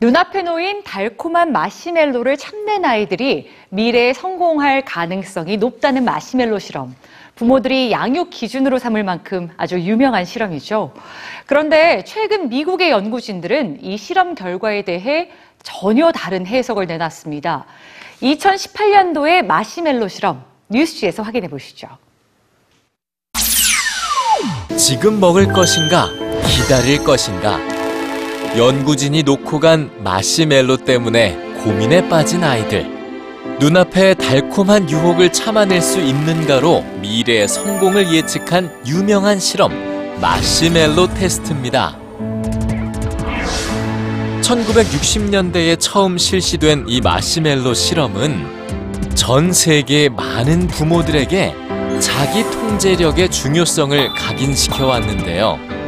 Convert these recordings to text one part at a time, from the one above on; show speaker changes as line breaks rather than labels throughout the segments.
눈앞에 놓인 달콤한 마시멜로를 참는 아이들이 미래에 성공할 가능성이 높다는 마시멜로 실험. 부모들이 양육 기준으로 삼을 만큼 아주 유명한 실험이죠. 그런데 최근 미국의 연구진들은 이 실험 결과에 대해 전혀 다른 해석을 내놨습니다. 2018년도의 마시멜로 실험, 뉴스지에서 확인해 보시죠.
지금 먹을 것인가, 기다릴 것인가. 연구진이 놓고 간 마시멜로 때문에 고민에 빠진 아이들. 눈앞에 달콤한 유혹을 참아낼 수 있는가로 미래의 성공을 예측한 유명한 실험, 마시멜로 테스트입니다. 1960년대에 처음 실시된 이 마시멜로 실험은 전 세계 많은 부모들에게 자기 통제력의 중요성을 각인시켜 왔는데요.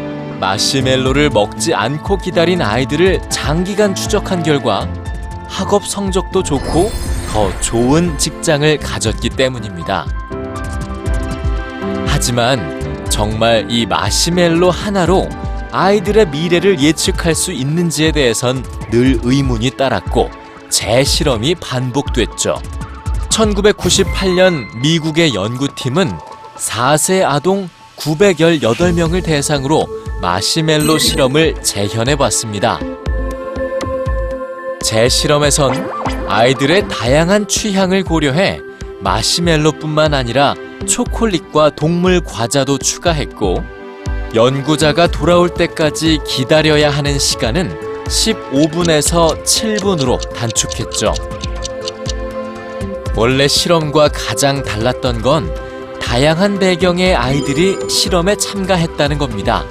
마시멜로를 먹지 않고 기다린 아이들을 장기간 추적한 결과 학업 성적도 좋고 더 좋은 직장을 가졌기 때문입니다. 하지만 정말 이 마시멜로 하나로 아이들의 미래를 예측할 수 있는지에 대해선 늘 의문이 따랐고 재실험이 반복됐죠. 1998년 미국의 연구팀은 4세 아동 918명을 대상으로 마시멜로 실험을 재현해 봤습니다. 재실험에선 아이들의 다양한 취향을 고려해 마시멜로뿐만 아니라 초콜릿과 동물 과자도 추가했고 연구자가 돌아올 때까지 기다려야 하는 시간은 15분에서 7분으로 단축했죠. 원래 실험과 가장 달랐던 건 다양한 배경의 아이들이 실험에 참가했다는 겁니다.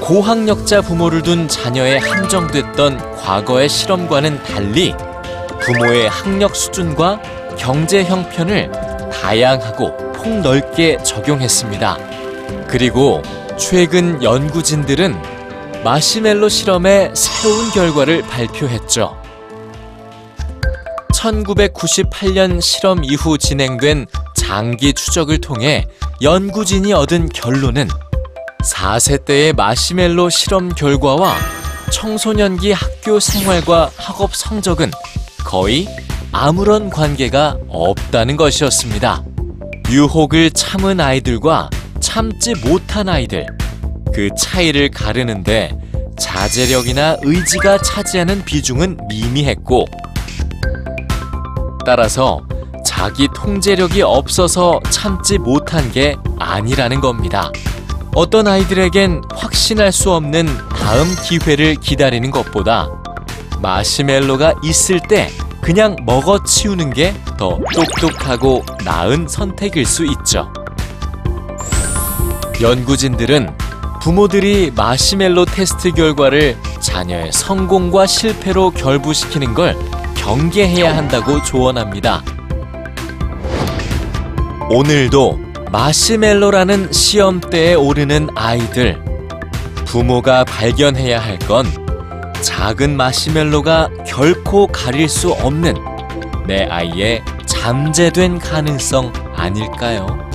고학력자 부모를 둔 자녀에 한정됐던 과거의 실험과는 달리 부모의 학력 수준과 경제 형편을 다양하고 폭넓게 적용했습니다. 그리고 최근 연구진들은 마시멜로 실험의 새로운 결과를 발표했죠. 1998년 실험 이후 진행된 장기 추적을 통해 연구진이 얻은 결론은 4세 때의 마시멜로 실험 결과와 청소년기 학교 생활과 학업 성적은 거의 아무런 관계가 없다는 것이었습니다. 유혹을 참은 아이들과 참지 못한 아이들, 그 차이를 가르는데 자제력이나 의지가 차지하는 비중은 미미했고, 따라서 자기 통제력이 없어서 참지 못한 게 아니라는 겁니다. 어떤 아이들에겐 확신할 수 없는 다음 기회를 기다리는 것보다 마시멜로가 있을 때 그냥 먹어 치우는 게 더 똑똑하고 나은 선택일 수 있죠. 연구진들은 부모들이 마시멜로 테스트 결과를 자녀의 성공과 실패로 결부시키는 걸 경계해야 한다고 조언합니다. 오늘도 마시멜로라는 시험대에 오르는 아이들. 부모가 발견해야 할 건 작은 마시멜로가 결코 가릴 수 없는 내 아이의 잠재된 가능성 아닐까요?